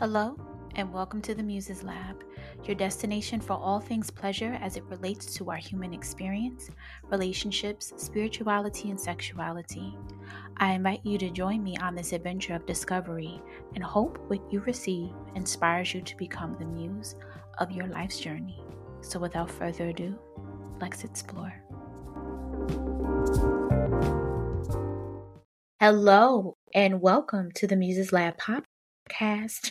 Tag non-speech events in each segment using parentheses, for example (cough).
Hello, and welcome to the Muses Lab, your destination for all things pleasure as it relates to our human experience, relationships, spirituality, and sexuality. I invite you to join me on this adventure of discovery and hope what you receive inspires you to become the muse of your life's journey. So, without further ado, let's explore. Hello, and welcome to the Muses Lab podcast.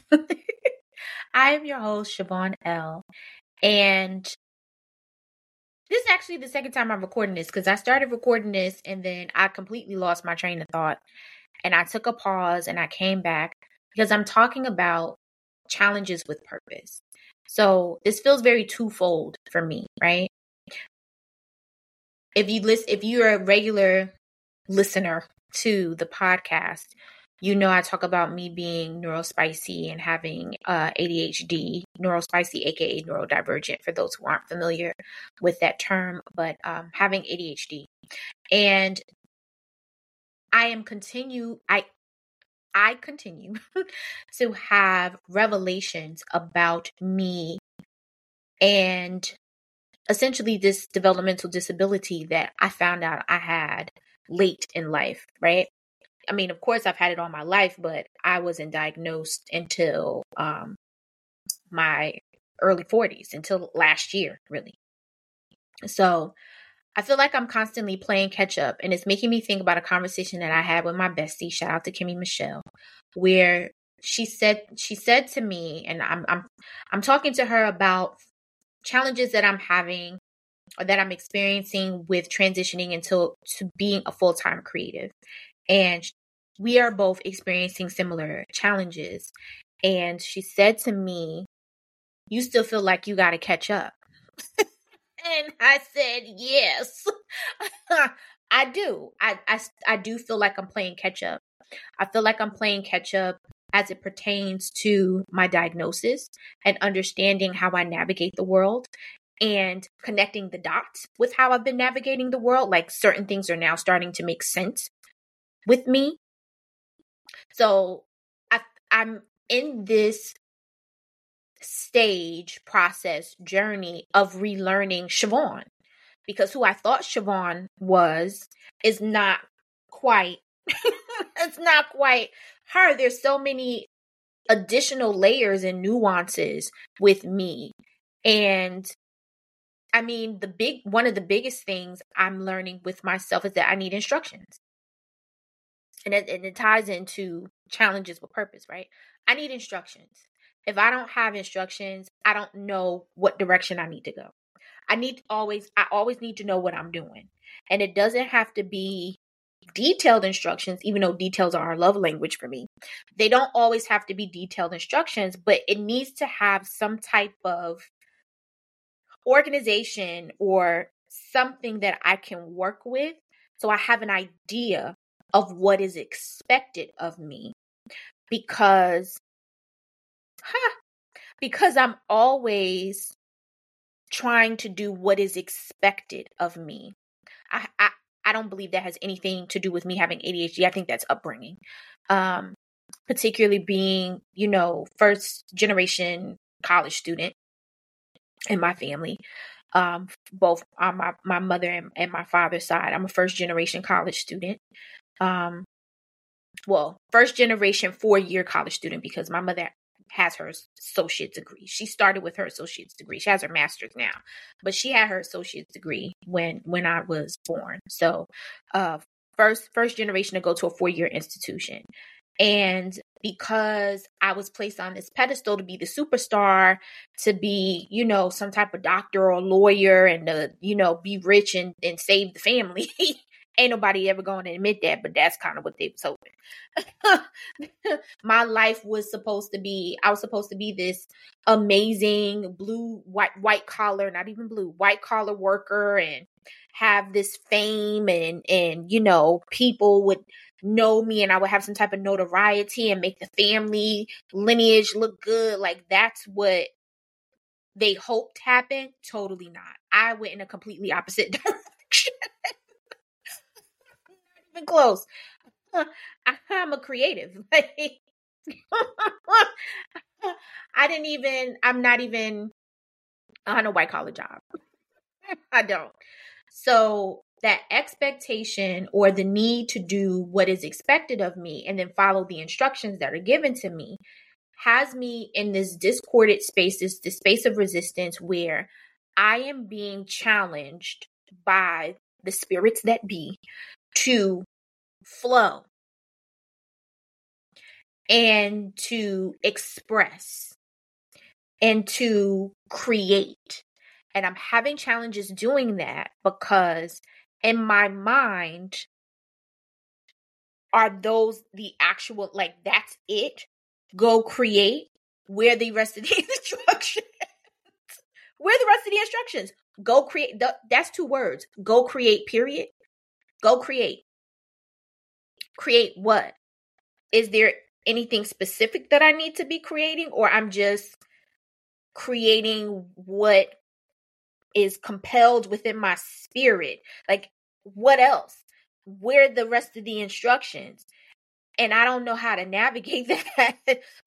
(laughs) I am your host, ShaVaughn Elle. And this is actually the second time I'm recording this because I started recording this and then I completely lost my train of thought. And I took a pause and I came back because I'm talking about challenges with purpose. So this feels very twofold for me, right? If you list if you're a regular listener to the podcast, you know I talk about me being neurospicy and having uh, ADHD, neurospicy, aka neurodivergent, for those who aren't familiar with that term, but um, having ADHD, and I am continue I I continue (laughs) to have revelations about me and essentially this developmental disability that I found out I had late in life, right? I mean, of course, I've had it all my life, but I wasn't diagnosed until um, my early 40s, until last year, really. So I feel like I'm constantly playing catch up, and it's making me think about a conversation that I had with my bestie. Shout out to Kimmy Michelle, where she said she said to me, and I'm I'm I'm talking to her about challenges that I'm having or that I'm experiencing with transitioning into to being a full time creative. And we are both experiencing similar challenges. And she said to me, You still feel like you got to catch up. (laughs) and I said, Yes, (laughs) I do. I, I, I do feel like I'm playing catch up. I feel like I'm playing catch up as it pertains to my diagnosis and understanding how I navigate the world and connecting the dots with how I've been navigating the world. Like certain things are now starting to make sense with me. So I, I'm in this stage, process, journey of relearning ShaVaughn because who I thought ShaVaughn was is not quite (laughs) it's not quite her. There's so many additional layers and nuances with me. And I mean, the big one of the biggest things I'm learning with myself is that I need instructions. And it, and it ties into challenges with purpose, right? I need instructions. If I don't have instructions, I don't know what direction I need to go. I need always I always need to know what I'm doing. And it doesn't have to be detailed instructions, even though details are our love language for me. They don't always have to be detailed instructions, but it needs to have some type of organization or something that I can work with so I have an idea of what is expected of me because huh, because I'm always trying to do what is expected of me. I, I I don't believe that has anything to do with me having ADHD. I think that's upbringing. Um, particularly being, you know, first generation college student in my family. Um, both on my, my mother and, and my father's side. I'm a first generation college student. Um, well, first generation four year college student because my mother has her associate's degree. She started with her associate's degree. She has her master's now, but she had her associate's degree when when I was born. So, uh, first first generation to go to a four year institution, and because I was placed on this pedestal to be the superstar, to be you know some type of doctor or lawyer, and to you know be rich and and save the family. (laughs) Ain't nobody ever going to admit that, but that's kind of what they was hoping. (laughs) My life was supposed to be, I was supposed to be this amazing blue, white, white collar, not even blue, white collar worker and have this fame and, and, you know, people would know me and I would have some type of notoriety and make the family lineage look good. Like that's what they hoped happened. Totally not. I went in a completely opposite (laughs) direction even close. Uh, I'm a creative. (laughs) I didn't even, I'm not even on a white collar job. (laughs) I don't. So that expectation or the need to do what is expected of me and then follow the instructions that are given to me has me in this discordant space, this, this space of resistance where I am being challenged by the spirits that be to flow and to express and to create. And I'm having challenges doing that because in my mind, are those the actual, like, that's it? Go create? Where the rest of the (laughs) instructions? Where the rest of the instructions? Go create. That's two words. Go create, period. Go create. Create what? Is there anything specific that I need to be creating, or I'm just creating what is compelled within my spirit? Like, what else? Where the rest of the instructions? And I don't know how to (laughs) navigate that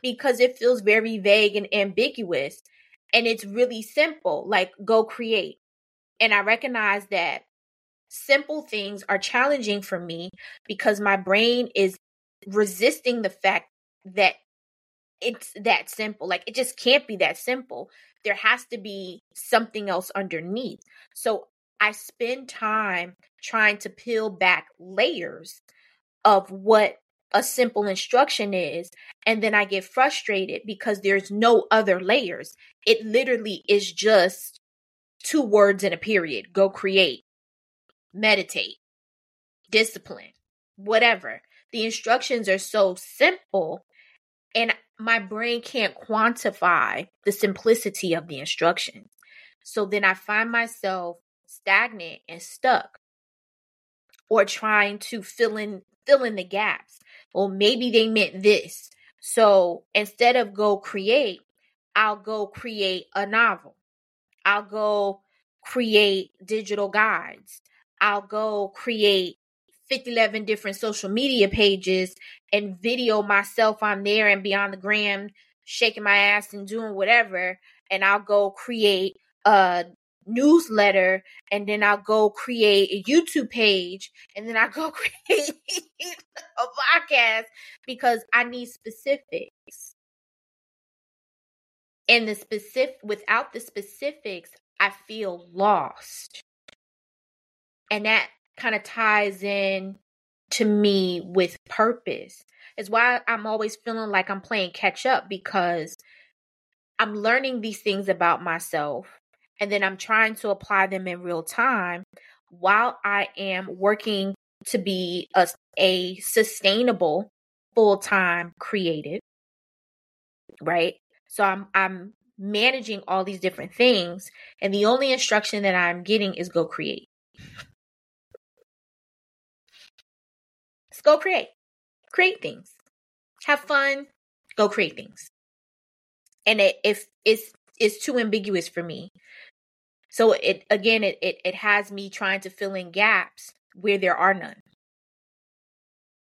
because it feels very vague and ambiguous. And it's really simple like, go create. And I recognize that simple things are challenging for me because my brain is resisting the fact that it's that simple. Like it just can't be that simple. There has to be something else underneath. So I spend time trying to peel back layers of what a simple instruction is. And then I get frustrated because there's no other layers. It literally is just two words in a period go create, meditate, discipline, whatever. The instructions are so simple and my brain can't quantify the simplicity of the instructions. So then I find myself stagnant and stuck or trying to fill in fill in the gaps. Well, maybe they meant this. So instead of go create, I'll go create a novel. I'll go create digital guides. I'll go create 11 different social media pages and video myself on there and be on the gram shaking my ass and doing whatever and I'll go create a newsletter and then I'll go create a YouTube page and then I'll go (laughs) create a podcast because I need specifics. And the specific without the specifics, I feel lost. And that kind of ties in to me with purpose. It's why I'm always feeling like I'm playing catch up because I'm learning these things about myself and then I'm trying to apply them in real time while I am working to be a, a sustainable full-time creative right so i'm i'm managing all these different things and the only instruction that i'm getting is go create go create create things have fun go create things and it, if it's it's too ambiguous for me so it again it, it it has me trying to fill in gaps where there are none.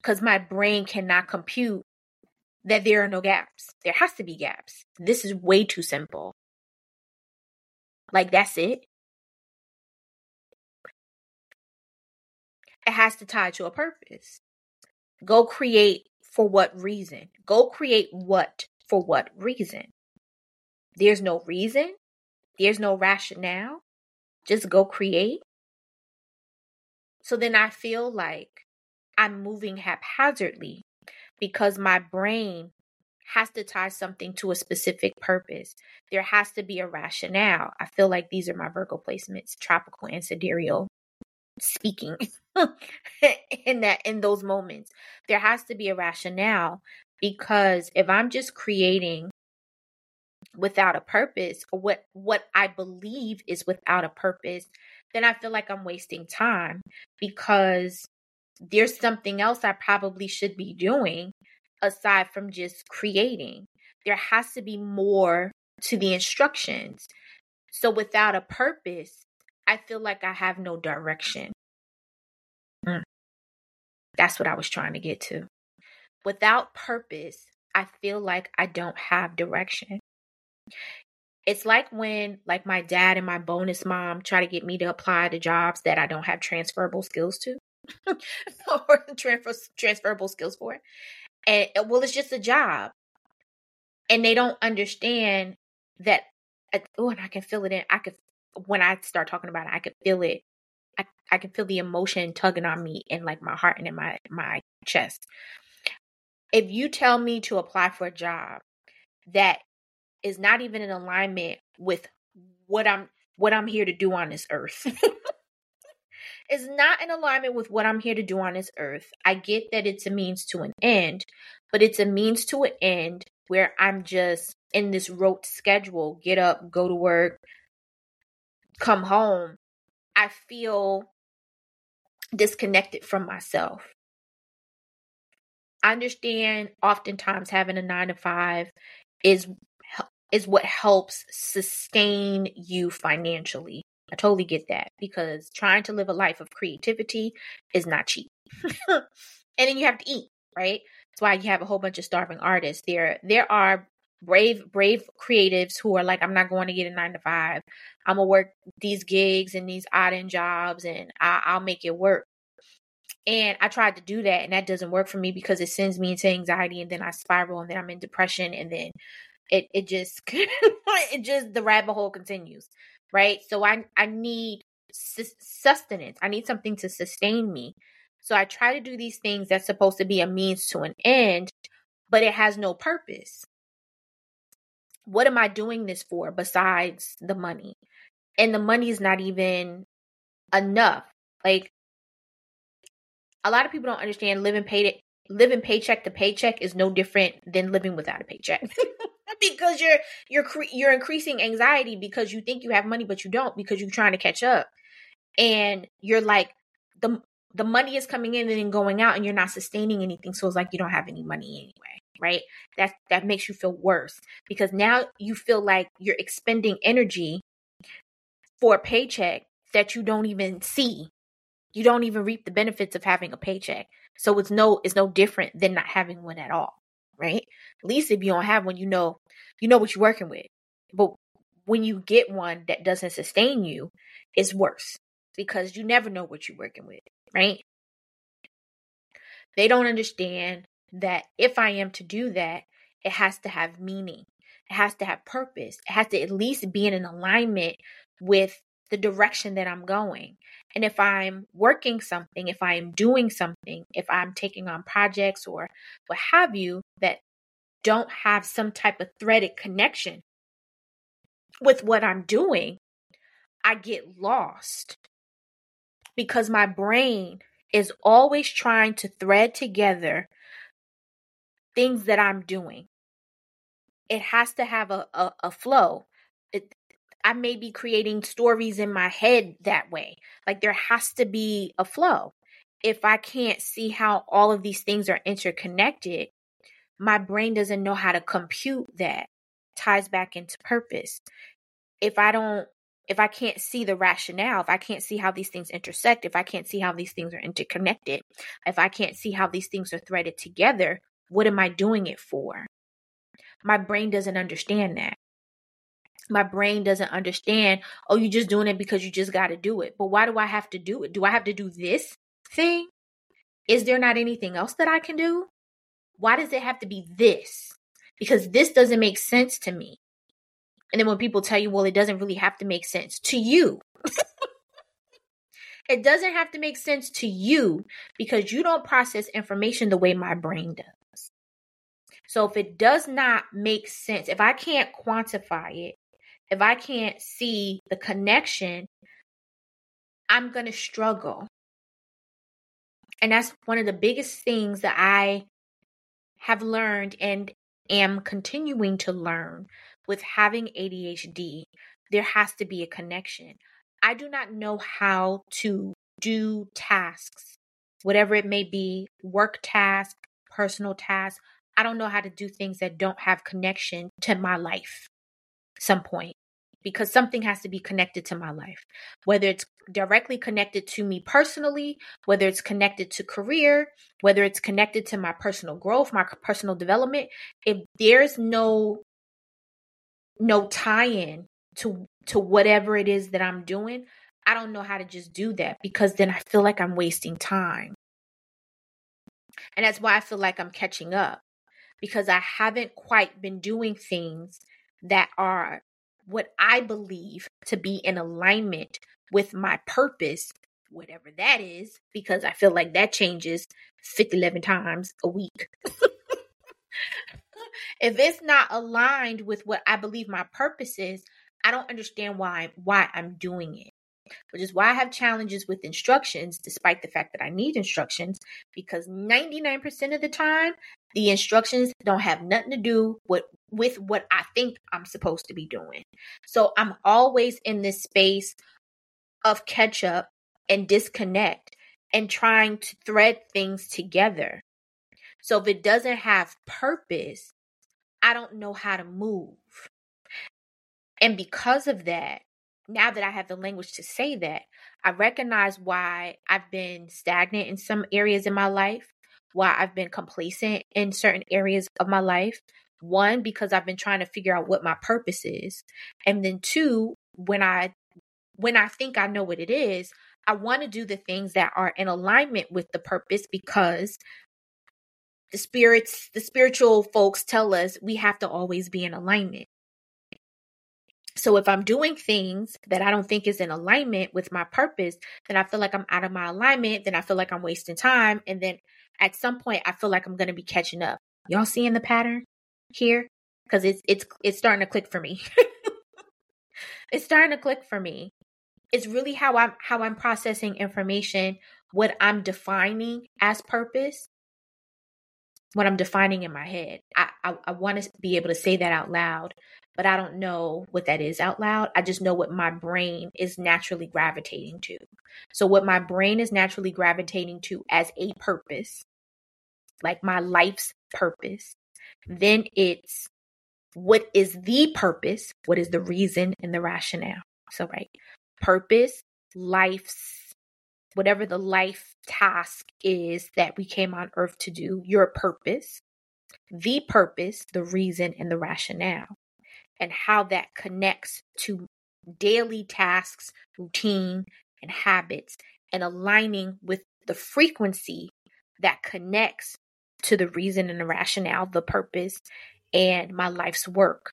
Cuz my brain cannot compute that there are no gaps. There has to be gaps. This is way too simple. Like that's it. It has to tie to a purpose. Go create for what reason? Go create what for what reason? There's no reason. There's no rationale. Just go create. So then I feel like I'm moving haphazardly because my brain has to tie something to a specific purpose. There has to be a rationale. I feel like these are my Virgo placements, tropical and sidereal speaking (laughs) (laughs) in that in those moments. There has to be a rationale because if I'm just creating without a purpose or what what I believe is without a purpose, then I feel like I'm wasting time because there's something else I probably should be doing aside from just creating. There has to be more to the instructions. So without a purpose, I feel like I have no direction. That's what I was trying to get to. Without purpose, I feel like I don't have direction. It's like when like my dad and my bonus mom try to get me to apply to jobs that I don't have transferable skills to. (laughs) or transfer, transferable skills for. And uh, well, it's just a job. And they don't understand that uh, oh, and I can feel it in I could when I start talking about it, I could feel it. I, can feel the emotion tugging on me in like my heart and in my my chest. If you tell me to apply for a job that is not even in alignment with what I'm what I'm here to do on this earth. (laughs) is not in alignment with what I'm here to do on this earth. I get that it's a means to an end, but it's a means to an end where I'm just in this rote schedule get up, go to work, come home. I feel disconnected from myself. I understand oftentimes having a nine to five is is what helps sustain you financially. I totally get that because trying to live a life of creativity is not cheap. (laughs) and then you have to eat, right? That's why you have a whole bunch of starving artists. There there are brave brave creatives who are like i'm not going to get a nine to five. I'm gonna work these gigs and these odd end jobs and I, will make it work. And i tried to do that and that doesn't work for me because it sends me into anxiety and then i spiral and then i'm in depression and then it it just (laughs) it just the rabbit hole continues right? So i i need sustenance. I need something to sustain me. So i try to do these things that's supposed to be a means to an end but it has no purpose what am I doing this for besides the money? And the money is not even enough. Like a lot of people don't understand living paid living paycheck to paycheck is no different than living without a paycheck. (laughs) (laughs) because you're you're you're increasing anxiety because you think you have money but you don't because you're trying to catch up. And you're like the the money is coming in and then going out and you're not sustaining anything so it's like you don't have any money anyway right? That that makes you feel worse because now you feel like you're expending energy for a paycheck that you don't even see. You don't even reap the benefits of having a paycheck. So it's no it's no different than not having one at all, right? At least if you don't have one, you know you know what you're working with. But when you get one that doesn't sustain you, it's worse because you never know what you're working with, right? They don't understand that if I am to do that, it has to have meaning. It has to have purpose. It has to at least be in an alignment with the direction that I'm going. And if I'm working something, if I am doing something, if I'm taking on projects or what have you that don't have some type of threaded connection with what I'm doing, I get lost because my brain is always trying to thread together things that I'm doing. It has to have a, a, a flow. It, I may be creating stories in my head that way. Like there has to be a flow. If I can't see how all of these things are interconnected, my brain doesn't know how to compute that. Ties back into purpose. If I don't if I can't see the rationale, if I can't see how these things intersect, if I can't see how these things are interconnected, if I can't see how these things are threaded together, what am I doing it for? My brain doesn't understand that. My brain doesn't understand, oh, you're just doing it because you just got to do it. But why do I have to do it? Do I have to do this thing? Is there not anything else that I can do? Why does it have to be this? Because this doesn't make sense to me. And then when people tell you, well, it doesn't really have to make sense to you. (laughs) it doesn't have to make sense to you because you don't process information the way my brain does. So if it does not make sense, if I can't quantify it, if I can't see the connection, I'm going to struggle. And that's one of the biggest things that I have learned and am continuing to learn with having ADHD. There has to be a connection. I do not know how to do tasks, whatever it may be work task, personal task. I don't know how to do things that don't have connection to my life some point. because something has to be connected to my life, whether it's directly connected to me personally, whether it's connected to career, whether it's connected to my personal growth, my personal development. If there's no no tie-in to to whatever it is that I'm doing, I don't know how to just do that because then I feel like I'm wasting time. And that's why I feel like I'm catching up because I haven't quite been doing things that are what I believe to be in alignment with my purpose, whatever that is, because I feel like that changes 50, 11 times a week. if it's not aligned with what I believe my purpose is, I don't understand why why I'm doing it. Which is why I have challenges with instructions, despite the fact that I need instructions, because 99% of the time, the instructions don't have nothing to do with, with what I think I'm supposed to be doing. So I'm always in this space of catch up and disconnect and trying to thread things together. So if it doesn't have purpose, I don't know how to move. And because of that, now that I have the language to say that, I recognize why I've been stagnant in some areas in my life, why I've been complacent in certain areas of my life. One, because I've been trying to figure out what my purpose is. And then two, when I when I think I know what it is, I want to do the things that are in alignment with the purpose because the spirits, the spiritual folks tell us we have to always be in alignment. So if I'm doing things that I don't think is in alignment with my purpose, then I feel like I'm out of my alignment, then I feel like I'm wasting time, and then at some point I feel like I'm going to be catching up. Y'all seeing the pattern here? Cuz it's it's it's starting to click for me. (laughs) it's starting to click for me. It's really how I'm how I'm processing information, what I'm defining as purpose, what I'm defining in my head. I I, I want to be able to say that out loud but I don't know what that is out loud. I just know what my brain is naturally gravitating to. So, what my brain is naturally gravitating to as a purpose, like my life's purpose, then it's what is the purpose, what is the reason and the rationale. So, right, purpose, life's whatever the life task is that we came on earth to do, your purpose, the purpose, the reason, and the rationale and how that connects to daily tasks, routine, and habits, and aligning with the frequency that connects to the reason and the rationale, the purpose, and my life's work.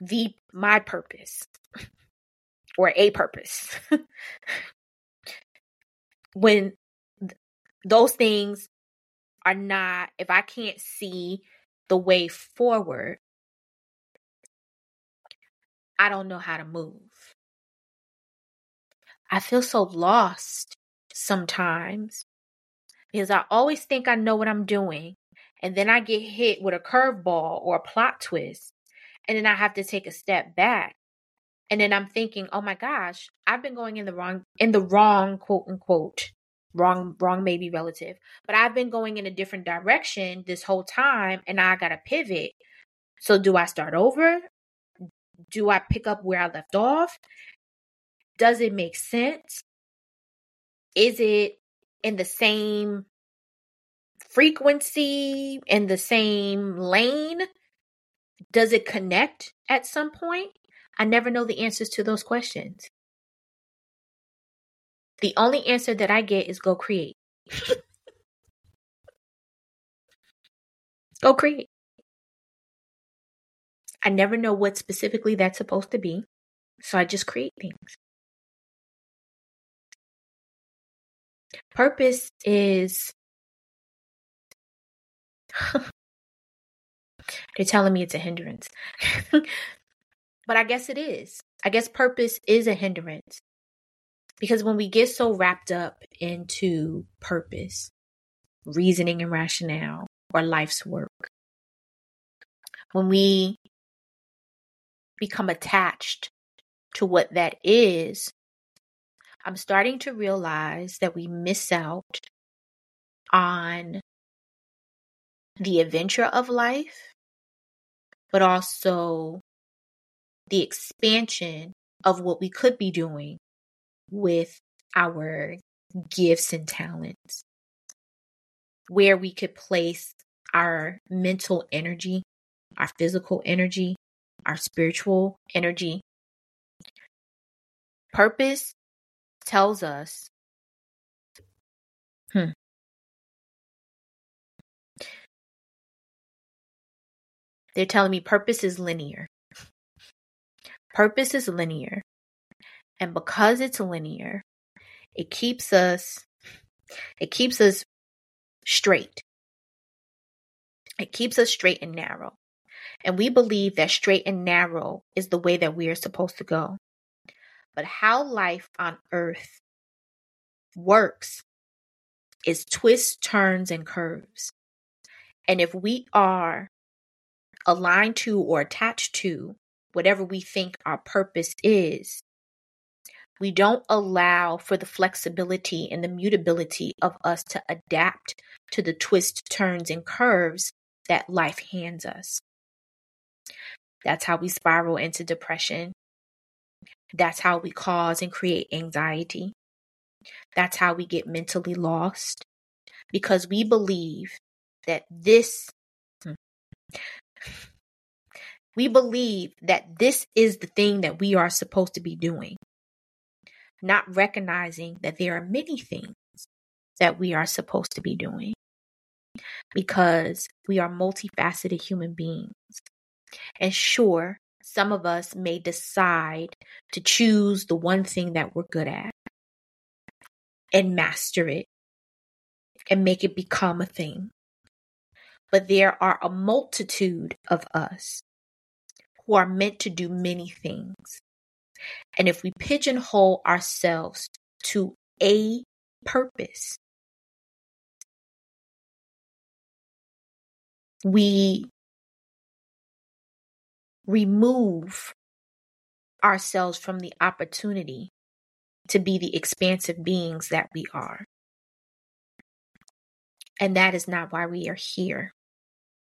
The my purpose (laughs) or a purpose. (laughs) when th- those things are not, if I can't see the way forward, I don't know how to move. I feel so lost sometimes because I always think I know what I'm doing. And then I get hit with a curveball or a plot twist. And then I have to take a step back. And then I'm thinking, oh my gosh, I've been going in the wrong, in the wrong, quote unquote, wrong, wrong, maybe relative, but I've been going in a different direction this whole time and I got to pivot. So do I start over? do I pick up where I left off? Does it make sense? Is it in the same frequency, in the same lane? Does it connect at some point? I never know the answers to those questions. The only answer that I get is go create. (laughs) go create. I never know what specifically that's supposed to be. So I just create things. Purpose is. (laughs) They're telling me it's a hindrance. (laughs) but I guess it is. I guess purpose is a hindrance. Because when we get so wrapped up into purpose, reasoning and rationale, or life's work, when we become attached to what that is, I'm starting to realize that we miss out on the adventure of life, but also the expansion of what we could be doing with our gifts and talents, where we could place our mental energy, our physical energy, our spiritual energy. Purpose tells us, hmm, they're telling me purpose is linear. Purpose is linear. And because it's linear, it keeps us it keeps us straight. It keeps us straight and narrow. And we believe that straight and narrow is the way that we are supposed to go. But how life on earth works is twists, turns, and curves. And if we are aligned to or attached to whatever we think our purpose is, we don't allow for the flexibility and the mutability of us to adapt to the twists, turns, and curves that life hands us. That's how we spiral into depression. That's how we cause and create anxiety. That's how we get mentally lost because we believe that this hmm, we believe that this is the thing that we are supposed to be doing, not recognizing that there are many things that we are supposed to be doing because we are multifaceted human beings. And sure, some of us may decide to choose the one thing that we're good at and master it and make it become a thing. But there are a multitude of us who are meant to do many things. And if we pigeonhole ourselves to a purpose, we remove ourselves from the opportunity to be the expansive beings that we are. And that is not why we are here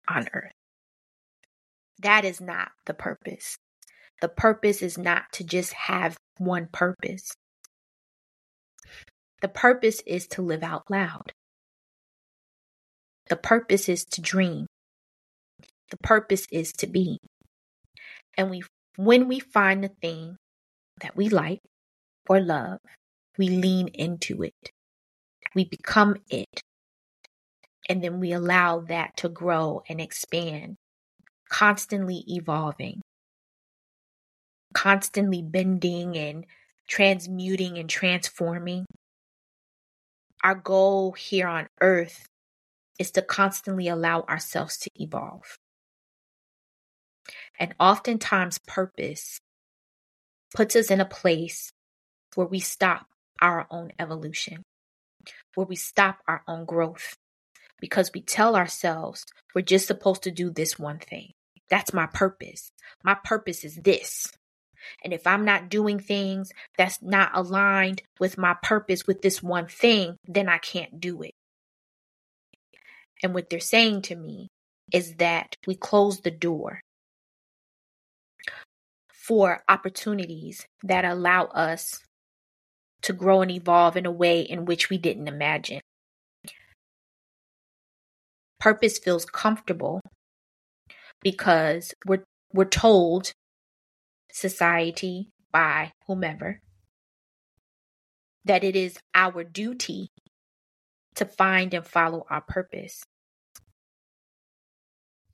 on earth. That is not the purpose. The purpose is not to just have one purpose. The purpose is to live out loud. The purpose is to dream. The purpose is to be. And we when we find the thing that we like or love, we lean into it. We become it. And then we allow that to grow and expand, constantly evolving, constantly bending and transmuting and transforming. Our goal here on earth is to constantly allow ourselves to evolve. And oftentimes, purpose puts us in a place where we stop our own evolution, where we stop our own growth, because we tell ourselves we're just supposed to do this one thing. That's my purpose. My purpose is this. And if I'm not doing things that's not aligned with my purpose with this one thing, then I can't do it. And what they're saying to me is that we close the door for opportunities that allow us to grow and evolve in a way in which we didn't imagine. Purpose feels comfortable because we're we're told society by whomever that it is our duty to find and follow our purpose.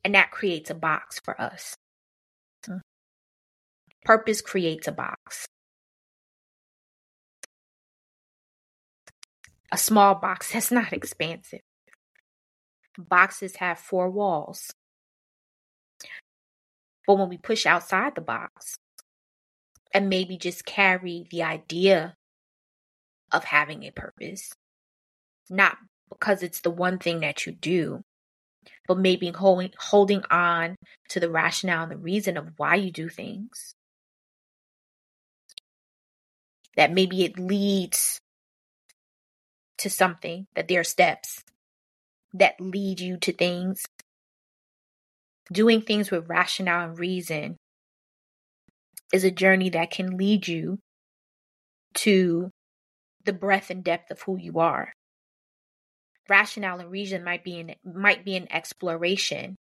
And that creates a box for us. Purpose creates a box. A small box (laughs) that's not expansive. Boxes have four walls. But when we push outside the box and maybe just carry the idea of having a purpose, not because it's the one thing that you do, but maybe holding, holding on to the rationale and the reason of why you do things, that maybe it leads to something, that there are steps that lead you to things. Doing things with rationale and reason is a journey that can lead you to the breadth and depth of who you are. Rationale and reason might be an might be an exploration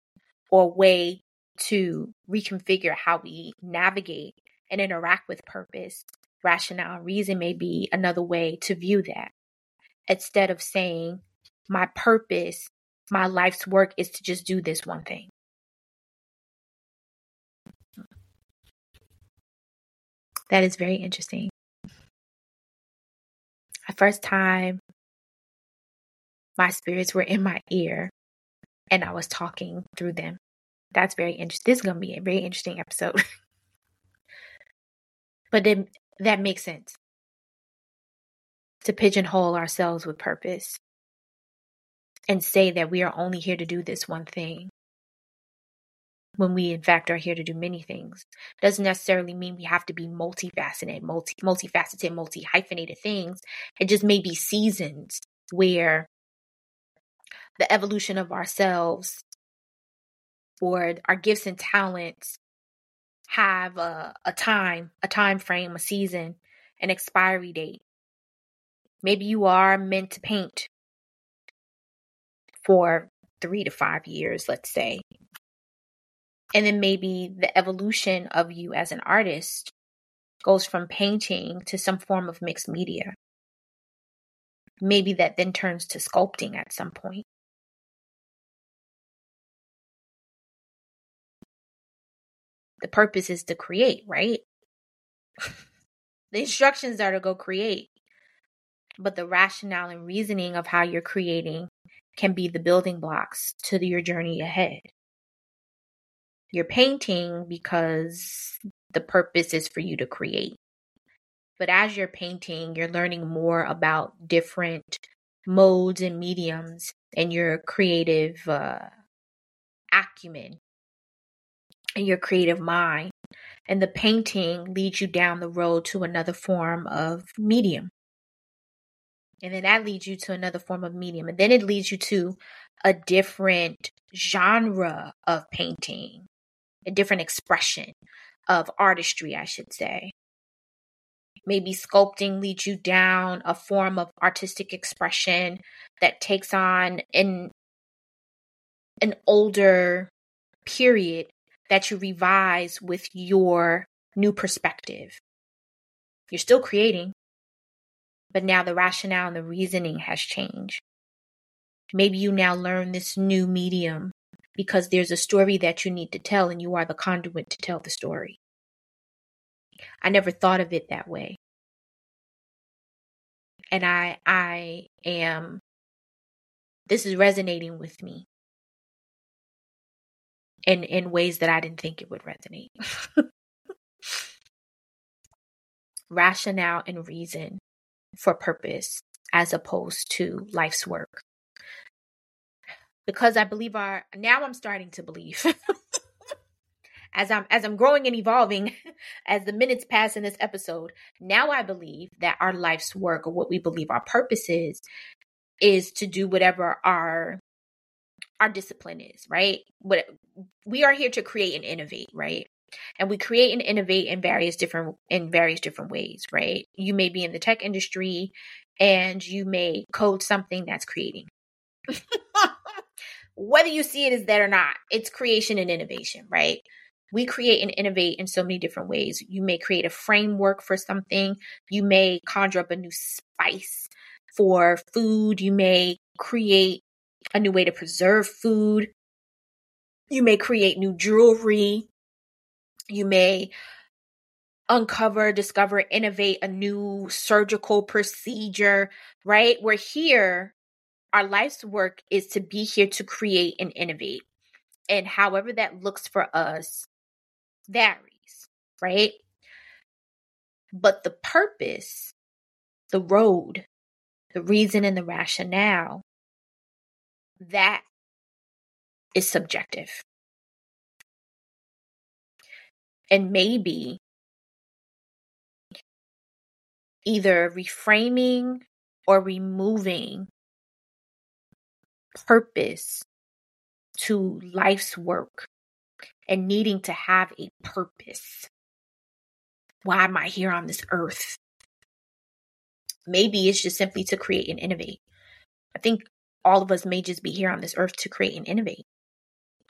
or way to reconfigure how we navigate and interact with purpose. Rationale and reason may be another way to view that. Instead of saying, my purpose, my life's work is to just do this one thing. That is very interesting. The first time my spirits were in my ear and I was talking through them. That's very interesting. This is going to be a very interesting episode. (laughs) but then that makes sense. To pigeonhole ourselves with purpose. And say that we are only here to do this one thing. When we in fact are here to do many things. Doesn't necessarily mean we have to be multifaceted multi multifaceted multi hyphenated things. It just may be seasons where the evolution of ourselves or our gifts and talents have a, a time a time frame a season an expiry date maybe you are meant to paint for three to five years let's say and then maybe the evolution of you as an artist goes from painting to some form of mixed media. Maybe that then turns to sculpting at some point. The purpose is to create, right? (laughs) the instructions are to go create. But the rationale and reasoning of how you're creating can be the building blocks to your journey ahead. You're painting because the purpose is for you to create. But as you're painting, you're learning more about different modes and mediums and your creative uh, acumen and your creative mind. And the painting leads you down the road to another form of medium. And then that leads you to another form of medium. And then it leads you to a different genre of painting a different expression of artistry, I should say. Maybe sculpting leads you down a form of artistic expression that takes on an an older period that you revise with your new perspective. You're still creating, but now the rationale and the reasoning has changed. Maybe you now learn this new medium because there's a story that you need to tell and you are the conduit to tell the story. I never thought of it that way. And I I am this is resonating with me in in ways that I didn't think it would resonate. (laughs) Rationale and reason for purpose as opposed to life's work because I believe our now I'm starting to believe (laughs) as I'm as I'm growing and evolving (laughs) as the minutes pass in this episode, now I believe that our life's work or what we believe our purpose is is to do whatever our our discipline is, right? What we are here to create and innovate, right? And we create and innovate in various different in various different ways, right? You may be in the tech industry and you may code something that's creating. (laughs) whether you see it as that or not, it's creation and innovation, right? We create and innovate in so many different ways. You may create a framework for something, you may conjure up a new spice for food, you may create a new way to preserve food, you may create new jewelry, you may uncover, discover, innovate a new surgical procedure, right? We're here our life's work is to be here to create and innovate. And however that looks for us varies, right? But the purpose, the road, the reason, and the rationale, that is subjective. And maybe either reframing or removing purpose to life's work and needing to have a purpose Why am I here on this earth? Maybe it's just simply to create and innovate. I think all of us may just be here on this earth to create and innovate.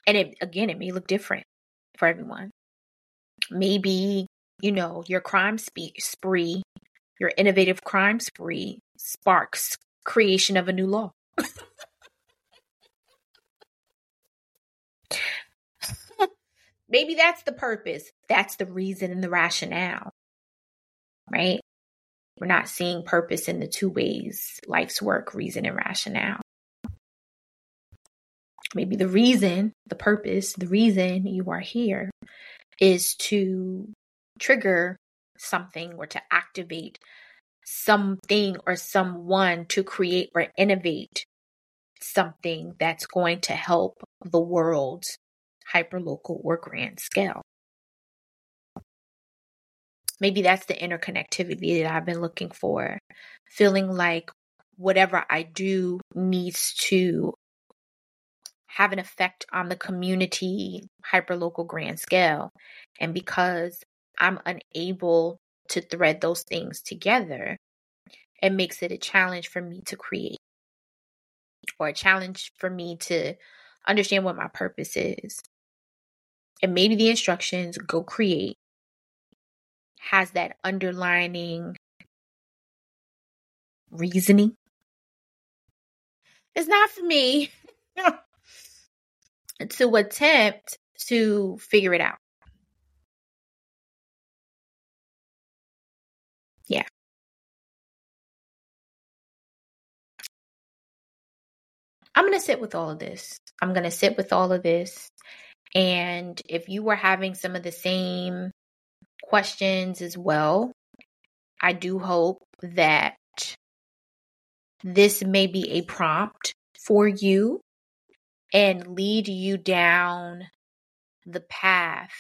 And it again, it may look different for everyone. Maybe, you know, your crime spree, your innovative crime spree sparks creation of a new law. (laughs) Maybe that's the purpose. That's the reason and the rationale. Right? We're not seeing purpose in the two ways life's work, reason, and rationale. Maybe the reason, the purpose, the reason you are here is to trigger something or to activate something or someone to create or innovate something that's going to help the world hyperlocal or grand scale. Maybe that's the interconnectivity that I've been looking for. Feeling like whatever I do needs to have an effect on the community hyperlocal grand scale. And because I'm unable to thread those things together, it makes it a challenge for me to create or a challenge for me to understand what my purpose is. And maybe the instructions go create has that underlining reasoning. It's not for me (laughs) to attempt to figure it out. Yeah. I'm going to sit with all of this. I'm going to sit with all of this. And if you were having some of the same questions as well, I do hope that this may be a prompt for you and lead you down the path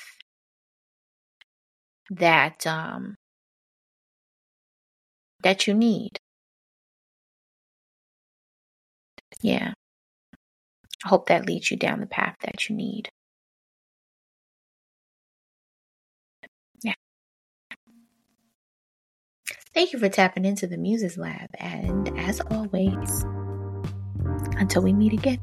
that um that you need. Yeah. I hope that leads you down the path that you need. Yeah. Thank you for tapping into the Muses Lab. And as always, until we meet again.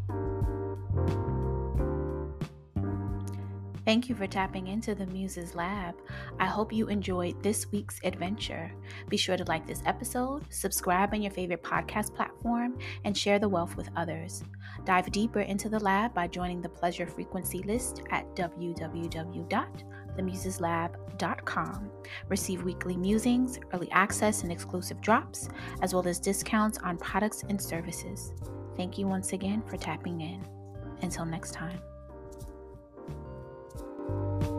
Thank you for tapping into the Muses Lab. I hope you enjoyed this week's adventure. Be sure to like this episode, subscribe on your favorite podcast platform, and share the wealth with others. Dive deeper into the lab by joining the Pleasure Frequency list at www.themuseslab.com. Receive weekly musings, early access, and exclusive drops, as well as discounts on products and services. Thank you once again for tapping in. Until next time. Thank you.